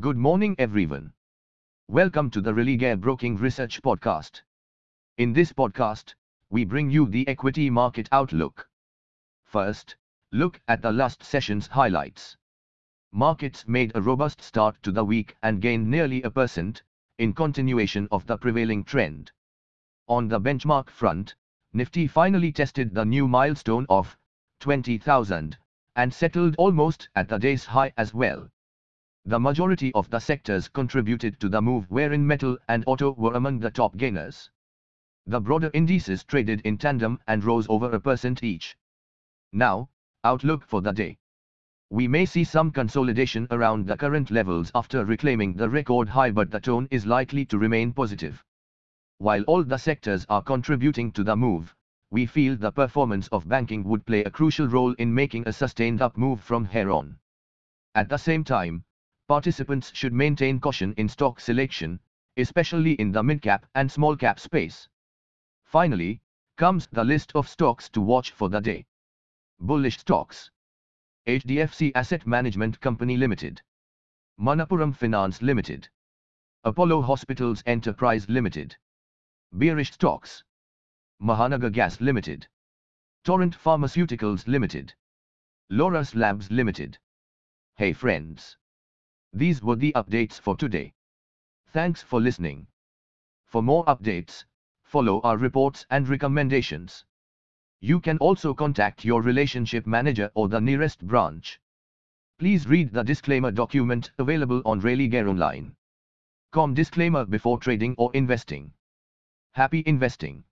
Good morning, everyone. Welcome to the Religare Broking Research Podcast. In this podcast, we bring you the equity market outlook. First, look at the last session's highlights. Markets made a robust start to the week and gained nearly a percent, in continuation of the prevailing trend. On the benchmark front, Nifty finally tested the new milestone of 20,000 and settled almost at the day's high as well. The majority of the sectors contributed to the move wherein metal and auto were among the top gainers. The broader indices traded in tandem and rose over a percent each. Now, outlook for the day. We may see some consolidation around the current levels after reclaiming the record high but the tone is likely to remain positive. While all the sectors are contributing to the move, we feel the performance of banking would play a crucial role in making a sustained up move from here on. At the same time, participants should maintain caution in stock selection, especially in the mid-cap and small-cap space. Finally, comes the list of stocks to watch for the day. Bullish stocks. HDFC Asset Management Company Limited. Manappuram Finance Limited. Apollo Hospitals Enterprise Limited. Bearish stocks. Mahanagar Gas Limited. Torrent Pharmaceuticals Limited. Laurus Labs Limited. Hey friends. These were the updates for today. Thanks for listening. For more updates, follow our reports and recommendations. You can also contact your relationship manager or the nearest branch. Please read the disclaimer document available on Com disclaimer before trading or investing. Happy investing.